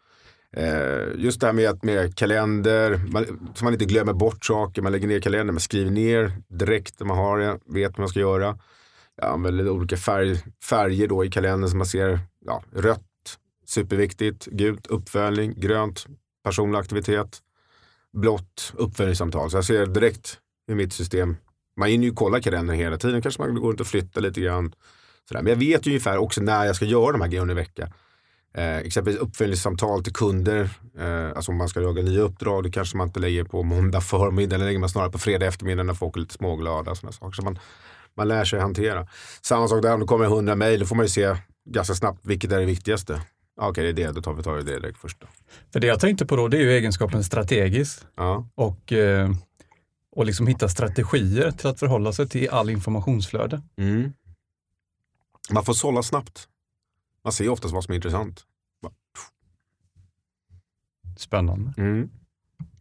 Speaker 2: Eh, just det här med, att med kalender, man, så man inte glömmer bort saker. Man lägger ner kalendern, man skriver ner direkt när man har det, vet vad man ska göra. Jag använder olika färg, färger då i kalendern som man ser. Ja, rött, superviktigt. Gult, uppföljning. Grönt, personlig aktivitet. Blått, uppföljningssamtal. Så jag ser direkt i mitt system. Man hinner ju kolla kalendern hela tiden. Kanske man går runt och flyttar lite grann. Sådär. Men jag vet ju ungefär också när jag ska göra de här grejerna i veckan. Eh, exempelvis uppföljningssamtal till kunder. Eh, alltså om man ska jaga nya uppdrag, det kanske man inte lägger på måndag förmiddag. det lägger man snarare på fredag eftermiddag när folk är lite småglada. Såna saker. Så man, man lär sig hantera. Samma sak där, om det kommer 100 mejl, då får man ju se ganska snabbt vilket är det viktigaste. Okej, det är det, då tar vi tar vi det direkt först. Då.
Speaker 4: För det jag tänkte på då, det är ju egenskapen strategisk
Speaker 2: Ja.
Speaker 4: och, eh, och liksom hitta strategier till att förhålla sig till all informationsflöde.
Speaker 2: Mm. Man får sålla snabbt. Man ser oftast vad som är intressant.
Speaker 4: Spännande.
Speaker 2: Mm.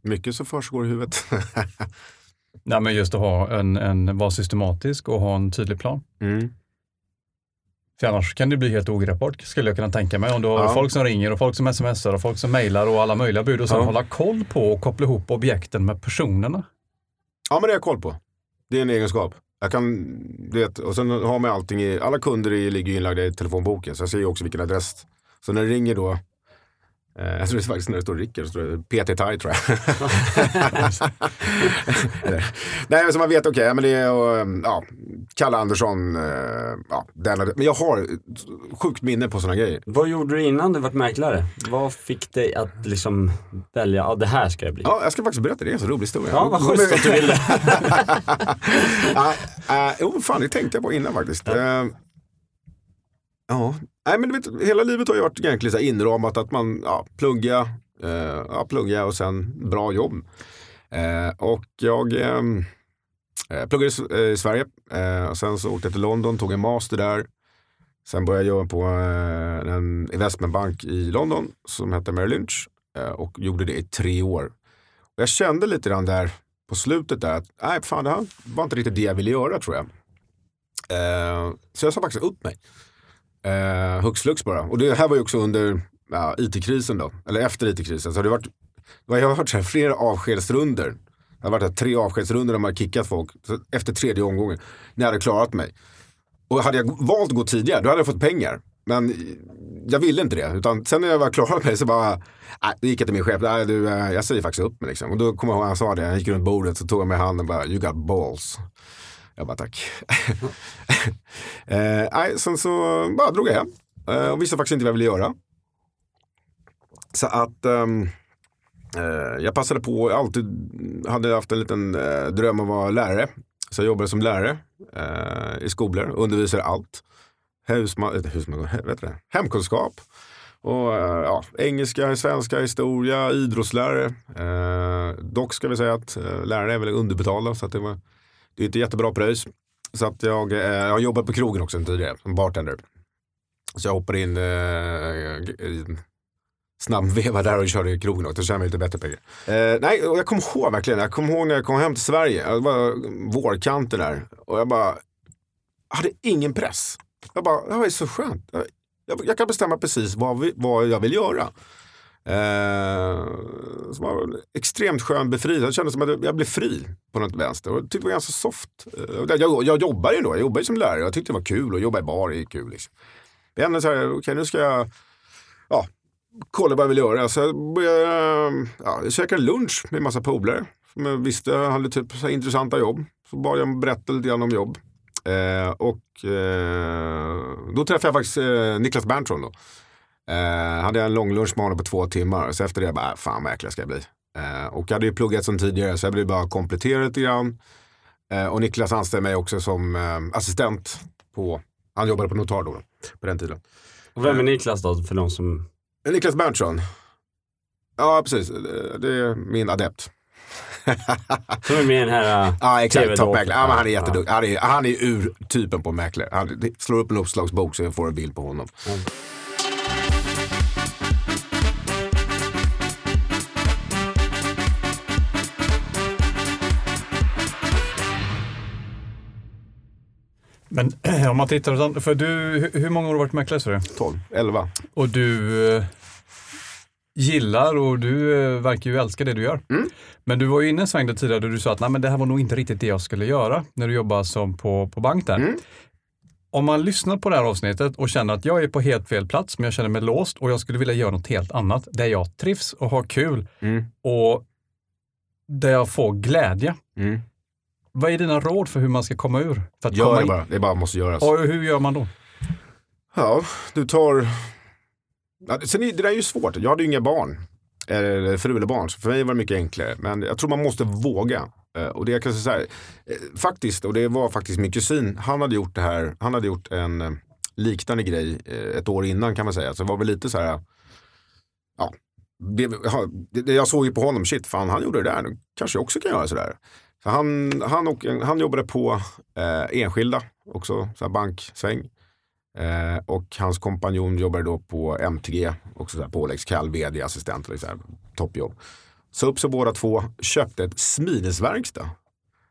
Speaker 2: Mycket som försiggår i huvudet. (laughs)
Speaker 4: Nej, men just att ha en, en, vara systematisk och ha en tydlig plan.
Speaker 2: mm.
Speaker 4: För annars kan det bli helt ogreppbart, skulle jag kunna tänka mig. Om du har
Speaker 2: Ja.
Speaker 4: folk som ringer och folk som smsar och folk som mejlar och alla möjliga bud och sen
Speaker 2: Ja.
Speaker 4: hålla koll på och koppla ihop objekten med personerna.
Speaker 2: Ja, men det har jag koll på. Det är en egenskap. Jag kan, du vet, och sen har man allting i, alla kunder i, ligger inlagda i telefonboken. Så jag ser ju också vilken adress. Så när det ringer då, jag tror det är faktiskt när det står Rickard, så står det PT Tai tror jag. (laughs) Nej, så man vet, okej, men det är och, ja, Kalle Andersson, eh, ja, den, men jag har sjukt minne på sådana grejer.
Speaker 3: Vad gjorde du innan du var mäklare? Vad fick dig att liksom välja, ja det här ska jag bli?
Speaker 2: Ja, jag ska faktiskt berätta det, det är en så rolig historia.
Speaker 3: Ja, vad schysst att du ville. (laughs)
Speaker 2: ja, äh, jo, fan det tänkte jag på innan faktiskt. Ja ja. Nej, men du vet, hela livet har ju varit egentligen så här inramat att man ja, plugga, eh, ja, plugga och sen bra jobb. Eh, och jag ehm, eh, pluggade i eh, i Sverige eh, och sen så åkte jag till London, tog en master där. Sen började jag jobba på eh, en investmentbank i London som hette Merrill Lynch eh, och gjorde det i tre år. Och jag kände lite grann där på slutet där att nej, fan, det här var inte riktigt det jag ville göra tror jag. Eh, så jag sa faktiskt upp mig. Eh, hux flux bara. Och det här var ju också under ja, IT-krisen då, eller efter IT-krisen. Så det varit, jag har hört så här, flera avskedsrunder. Det har varit här, tre avskedsrunder där man har kickat folk så efter tredje omgången. När jag hade klarat mig. Och hade jag valt att gå tidigare, då hade jag fått pengar. Men eh, jag ville inte det. Utan sen när jag var klar med mig så bara, nej, det gick jag till min chef, nej, du, eh, jag säger faktiskt upp mig. Liksom. Och då kommer jag ihåg han sa det, han gick runt bordet så tog han mig i handen och bara, you got balls. Jag bara tack. (laughs) eh, nej, sen så bara drog jag hem. Eh, och visste faktiskt inte vad jag ville göra. Så att ehm, eh, jag passade på, jag alltid hade haft en liten eh, dröm om att vara lärare. Så jag jobbade som lärare eh, i skolor, undervisade allt. Husma, husma, det? Hemkunskap. Och, eh, ja, engelska, svenska, historia, idrottslärare. Eh, dock ska vi säga att eh, lärare är väl underbetalda så att det, var, det är inte jättebra pröjs. Så att jag, eh, jag har jobbat på krogen också tidigare som bartender. Så jag hoppade in eh, i snabbveva (laughs) där och körde i krogen också. Då tjänade jag lite bättre pengar. Eh, nej, och jag kommer ihåg verkligen. Jag kommer ihåg när jag kom hem till Sverige. Det var vårkanten där. Och jag bara hade ingen press. Jag bara, det här är så skönt. Jag, jag, jag kan bestämma precis vad, vi, vad jag vill göra. Eh, som var extremt skön befrielse. Jag kände som att jag blev fri på något vänster. Och jag tyckte det var ganska soft. Eh, jag, jag jobbar ju då, jag jobbar ju som lärare. Jag tyckte det var kul och jobba i bar är kul. Liksom. Jag kände så här, okej nu ska jag ja, kolla vad jag vill göra. Så jag började, eh, ja, jag käkade lunch med en massa polare. Som jag visste hade typ så här intressanta jobb. Så bad jag berätta lite grann om jobb. Eh, och eh, då träffade jag faktiskt eh, Niklas Berntsson. Då. Eh, hade jag en lång lunch med honom på två timmar. Så efter det bara, äh, fan vad mäklare ska jag bli. Eh, och jag hade ju pluggat som tidigare så jag blev bara komplettera lite grann. Eh, och Niklas anställde mig också som eh, assistent på, han jobbade på Notar då, på den tiden.
Speaker 3: Och vem är Niklas då, för de som...
Speaker 2: Eh, Niklas Berntsson. Ja, precis. Det- är min adept. (laughs)
Speaker 3: Som är med i den här...
Speaker 2: Ja, exakt. Toppmäklare. Ja, men han är jätteduktig. Han är, han är urtypen på mäklare. Han slår upp en uppslagsbok så jag får en bild på honom.
Speaker 4: Men (clears throat) om man tittar, för du, hur, många år har du varit mäklare du?
Speaker 2: 12, 11.
Speaker 4: Och du eh, gillar och du eh, verkar ju älska det du gör.
Speaker 2: Mm.
Speaker 4: Men du var ju inne en sväng där tidigare där du sa att Nej, men det här var nog inte riktigt det jag skulle göra när du jobbade som på, på bank där.
Speaker 2: Mm.
Speaker 4: Om man lyssnar på det här avsnittet och känner att jag är på helt fel plats men jag känner mig låst och jag skulle vilja göra något helt annat där jag trivs och har kul
Speaker 2: Mm.
Speaker 4: och där jag får glädje. Vad är dina råd för hur man ska komma ur? För att
Speaker 2: Gör
Speaker 4: komma
Speaker 2: det
Speaker 4: in?
Speaker 2: bara. Det bara måste göras.
Speaker 4: Och hur gör man då?
Speaker 2: Ja, du tar... Sen är, det där är ju svårt. Jag hade ju inga barn. Eller fru eller barn. Så för mig var det mycket enklare. Men jag tror man måste våga. Eh, Och det jag kan säga så här, eh, faktiskt, och det var faktiskt min kusin, han hade gjort det här, han hade gjort en eh, liknande grej ett år innan kan man säga. Så det var väl lite så här, ja, det, ja, det, det jag såg ju på honom, shit fan han gjorde det där, nu kanske jag också kan göra sådär. Så han, han, och, han jobbade på eh, enskilda också, så banksväng. Eh, och hans kompanjon jobbade då på MTG, också så här påläggskall, vd-assistent, och så här, toppjobb. Så upp så båda två köpte ett smidesverkstad.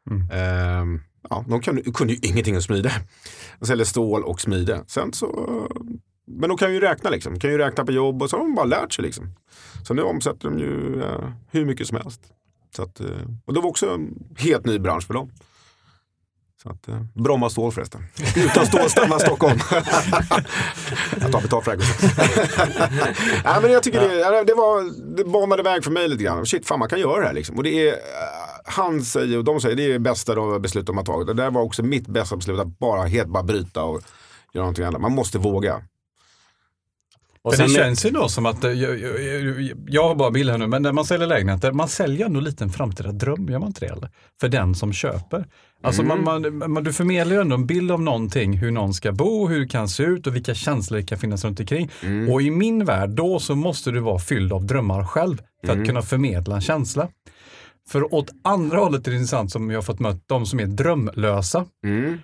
Speaker 4: Mm.
Speaker 2: Eh, ja, de kunde, kunde ju ingenting att smida. De säljer stål och smide. Sen så, men de kan ju räkna liksom. De kan ju räkna på jobb och så har de bara lärt sig liksom. Så nu omsätter de ju eh, hur mycket som helst. Så att, eh, och det var också en helt ny bransch för dem. Så att, eh, Bromma stål förresten. Utan stål stannar Stockholm. (laughs) jag tar betalt för det här. (laughs) Nej, men jag tycker det, det, var, det banade väg för mig lite grann. Shit, fan man kan göra det här liksom. Och det är, eh, han säger och de säger det är det bästa de beslut de har tagit. Det där var också mitt bästa beslut, att bara helt bara bryta och göra någonting annat. Man måste våga.
Speaker 3: Och
Speaker 4: För det känns ju då som att, eh, jag, jag, jag, har bara bild här nu, men när man säljer lägenheter, man säljer ändå lite en framtida dröm, gör man inte det? Eller? För den som köper. Alltså
Speaker 2: Mm.
Speaker 4: man, man, du förmedlar ju ändå en bild av någonting, hur någon ska bo, hur det kan se ut och vilka känslor det kan finnas runt omkring.
Speaker 2: Mm.
Speaker 4: Och i min värld, då så måste du vara fylld av drömmar själv för
Speaker 2: Mm.
Speaker 4: att kunna förmedla en känsla. För åt andra hållet är det intressant som jag har fått möta, de som är drömlösa,
Speaker 2: Mm.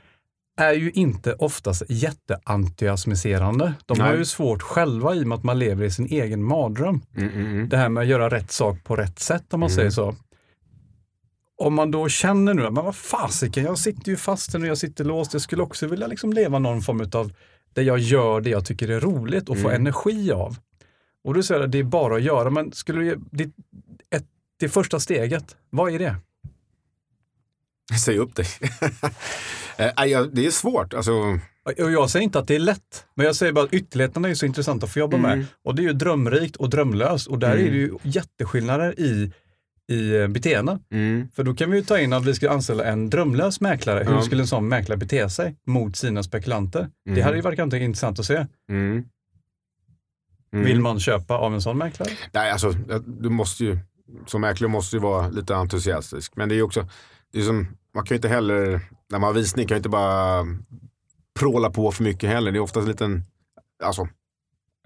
Speaker 4: Är ju inte oftast jätteentusiasmiserande. De har
Speaker 2: Nej.
Speaker 4: ju svårt själva i och med att man lever i sin egen mardröm.
Speaker 2: Mm, mm, mm.
Speaker 4: Det här med att göra rätt sak på rätt sätt om man
Speaker 2: Mm.
Speaker 4: säger så. Om man då känner nu, men vad fasiken, jag sitter ju fast nu, jag sitter låst, jag skulle också vilja liksom leva någon form av där jag gör det jag tycker är roligt och få
Speaker 2: Mm.
Speaker 4: energi av. Och du säger att det är bara att göra, men skulle du, det, ett, det första steget, vad är det? (laughs)
Speaker 2: Säg upp dig. (laughs) Eh, det är svårt. Alltså,
Speaker 4: Och jag säger inte att det är lätt, men jag säger bara att ytterligheterna är ju så intressanta att få jobba
Speaker 2: Mm.
Speaker 4: med. Och det är ju drömrikt och drömlöst och där
Speaker 2: Mm.
Speaker 4: är det ju jätteskillnader i, i eh, beteenden.
Speaker 2: mm.
Speaker 4: För då kan vi ju ta in att vi ska anställa en drömlös mäklare. Hur skulle en sån mäklare bete sig mot sina spekulanter? Det
Speaker 2: Mm.
Speaker 4: hade ju varit intressant att se.
Speaker 2: Mm. Mm.
Speaker 4: Vill man köpa av en sån mäklare?
Speaker 2: Nej, alltså, du måste ju, som mäklare måste du vara lite entusiastisk. Men det är ju också, det är som, man kan ju inte heller, när man har visning kan ju inte bara pråla på för mycket heller. Det är oftast en liten, alltså,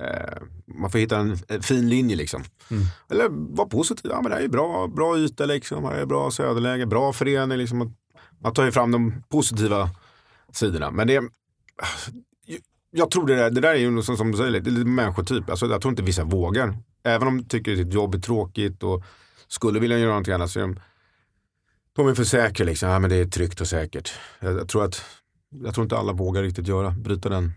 Speaker 2: eh, man får hitta en, en fin linje liksom.
Speaker 4: Mm.
Speaker 2: Eller vara positiv, ja men det här är bra, bra yta liksom, det här är bra söderläge, bra förening liksom. Man- tar ju fram de positiva sidorna. Men det, jag tror det där, det där är ju något som, som du säger, det är lite människotyp. Alltså, jag tror inte vissa vågar. Även om de tycker att sitt jobb är tråkigt och skulle vilja göra någonting annat så är de, de är för säkra. Liksom. Ja, men det är tryggt och säkert. Jag, jag, tror att, jag tror inte alla vågar riktigt göra, bryta den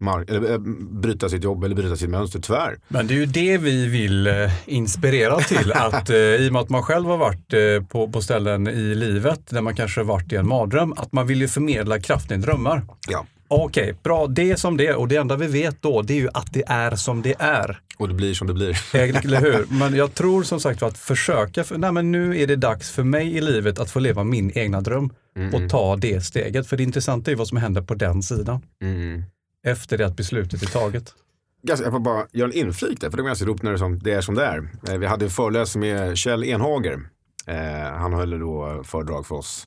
Speaker 2: mark, eller, äh, bryta sitt jobb eller bryta sitt mönster, tyvärr.
Speaker 4: Men det är ju det vi vill eh, inspirera till. (laughs) att eh, I och med att man själv har varit eh, på, på ställen i livet där man kanske har varit i en mardröm, att man vill ju förmedla kraften i drömmar.
Speaker 2: Ja.
Speaker 4: Okej, bra. Det är som det är och det enda vi vet då det är ju att det är som det är.
Speaker 2: Och det blir som det blir.
Speaker 4: Eller hur? (laughs) Men jag tror som sagt att försöka, för, nej men nu är det dags för mig i livet att få leva min egna dröm
Speaker 2: Mm,
Speaker 4: och ta det steget. För det intressanta är vad som händer på den sidan
Speaker 2: mm.
Speaker 4: efter det att beslutet är taget.
Speaker 2: Ganska- Jag får bara göra en inflik där, för det var ganska roligt när det, är som, det är som det är. Eh, Vi hade en föreläsning med Kjell Enhager. Eh, han höll då föredrag för oss.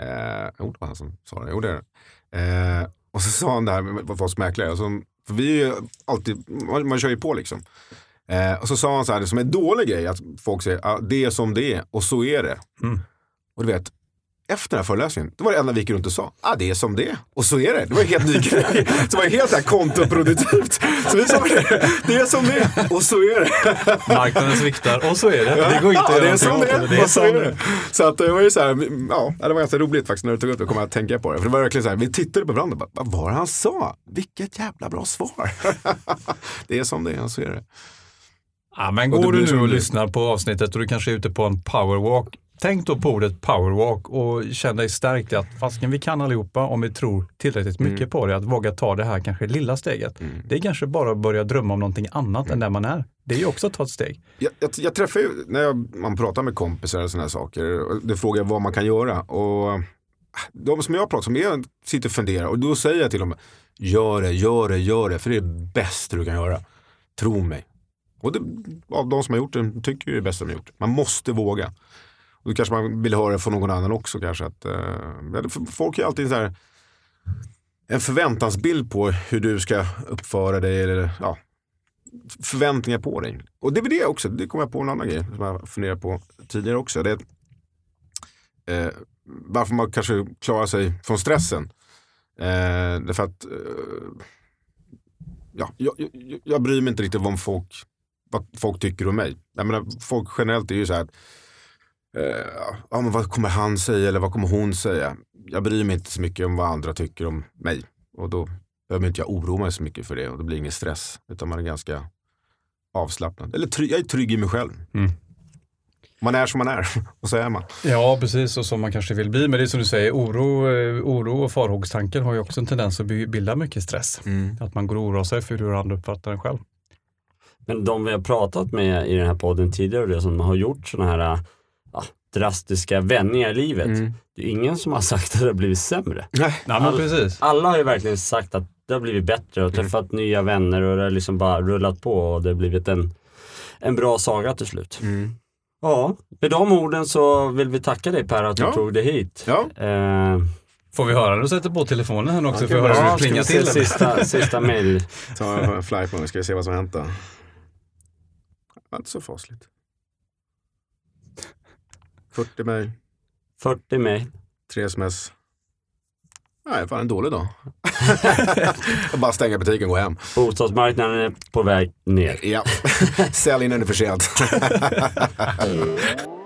Speaker 2: Eh, jo, det var han som sa det. Jo, det är det. Eh, och så sa han det här med vad oss mäklare. Som, för vi är alltid, man, man kör ju på liksom. Eh, och så sa han så här, det som är en dålig grej, att folk säger ah, det är som det är och så är det.
Speaker 4: Mm.
Speaker 2: Och du vet, efter den här föreläsningen, det var det enda vi gick runt och sa. Ah, det är som det. Och så är det. Det var en helt ny (laughs) grej. Så det var helt så här kontraproduktivt. Så vi sa det. Det är som det. Och så är det.
Speaker 4: Marknaden sviktar och så är det. Det går inte
Speaker 2: ja,
Speaker 4: att
Speaker 2: det
Speaker 4: göra
Speaker 2: är som det
Speaker 4: åt
Speaker 2: är.
Speaker 4: det.
Speaker 2: Och så är det. Så att det var ju så här, ja, det var ganska roligt faktiskt när du tog upp det. Kommer jag att tänka på det. För det var verkligen så här, vi tittade på varandra. och Bara, vad var det han sa? Vilket jävla bra svar. (laughs) det är som det är, och så är det.
Speaker 4: Ja, men
Speaker 2: Och det
Speaker 4: går du nu och
Speaker 2: det
Speaker 4: lyssnar på avsnittet och du kanske är ute på en powerwalk. Tänk då på ordet powerwalk och känn dig stärkt i att fasken vi kan allihopa om vi tror tillräckligt mycket
Speaker 2: Mm.
Speaker 4: på det, att våga ta det här kanske lilla steget. Det är kanske bara att börja drömma om någonting annat
Speaker 2: Mm.
Speaker 4: än där man är. Det är ju också att ta ett steg.
Speaker 2: Jag, jag, jag träffar ju, när jag, man pratar med kompisar och sådana här saker, det frågar vad man kan göra. Och de som jag pratar med, jag sitter och funderar och då säger jag till dem, gör det, gör det, gör det, för det är det bästa du kan göra. Tro mig. Och det, av de som har gjort det tycker jag det är det bästa de har gjort. Man måste våga. Och då kanske man vill höra från någon annan också kanske. Att, eh, folk är alltid så här, en förväntansbild på hur du ska uppföra dig. Eller, ja, förväntningar på dig. Och det är det också, det kommer jag på en annan grej som jag funderat på tidigare också. Det är, eh, varför man kanske klarar sig från stressen. Eh, därför att eh, ja, jag, jag, jag bryr mig inte riktigt om folk, vad folk tycker om mig. Jag menar, folk generellt är ju så här att, eh, ja, men vad kommer han säga eller vad kommer hon säga? Jag bryr mig inte så mycket om vad andra tycker om mig. Och då behöver inte jag oroa mig så mycket för det och det blir ingen stress. Utan man är ganska avslappnad. Eller trygg, jag är trygg i mig själv.
Speaker 4: Mm.
Speaker 2: Man är som man är (laughs) och så är man.
Speaker 4: Ja, precis, och som man kanske vill bli. Men det är som du säger, oro, eh, oro och farhågstanken har ju också en tendens att bilda mycket stress. Att man går och oroar sig för hur andra uppfattar en själv.
Speaker 3: Men de vi har pratat med i den här podden tidigare, och det som har gjort sådana här ja, drastiska vändningar i livet.
Speaker 2: Mm.
Speaker 3: Det är ingen som har sagt att det har blivit sämre.
Speaker 2: Nej.
Speaker 4: Nej, men precis.
Speaker 3: Alla har ju verkligen sagt att det har blivit bättre och träffat nya vänner och det har liksom bara rullat på och det har blivit en, en bra saga till slut.
Speaker 2: Mm.
Speaker 3: Ja, med de orden så vill vi tacka dig Per att du
Speaker 2: Ja.
Speaker 3: tog dig hit.
Speaker 2: Ja,
Speaker 3: Eh,
Speaker 4: Får vi höra när du sätter på telefonen här också
Speaker 2: Ja,
Speaker 4: för att höra
Speaker 3: ja,
Speaker 4: hur det
Speaker 3: se
Speaker 4: till?
Speaker 3: sista, sista mail.
Speaker 2: ta en fly på mig. Ska vi se vad som hänt då. Inte så fasligt. 40 mejl,
Speaker 3: 40 mail.
Speaker 2: 3 sms. Nej, fan en dålig dag. (laughs) Bara stänga butiken och gå hem.
Speaker 3: Bostadsmarknaden är på väg ner.
Speaker 2: Ja, (laughs) sälj innan det är för sent. (laughs)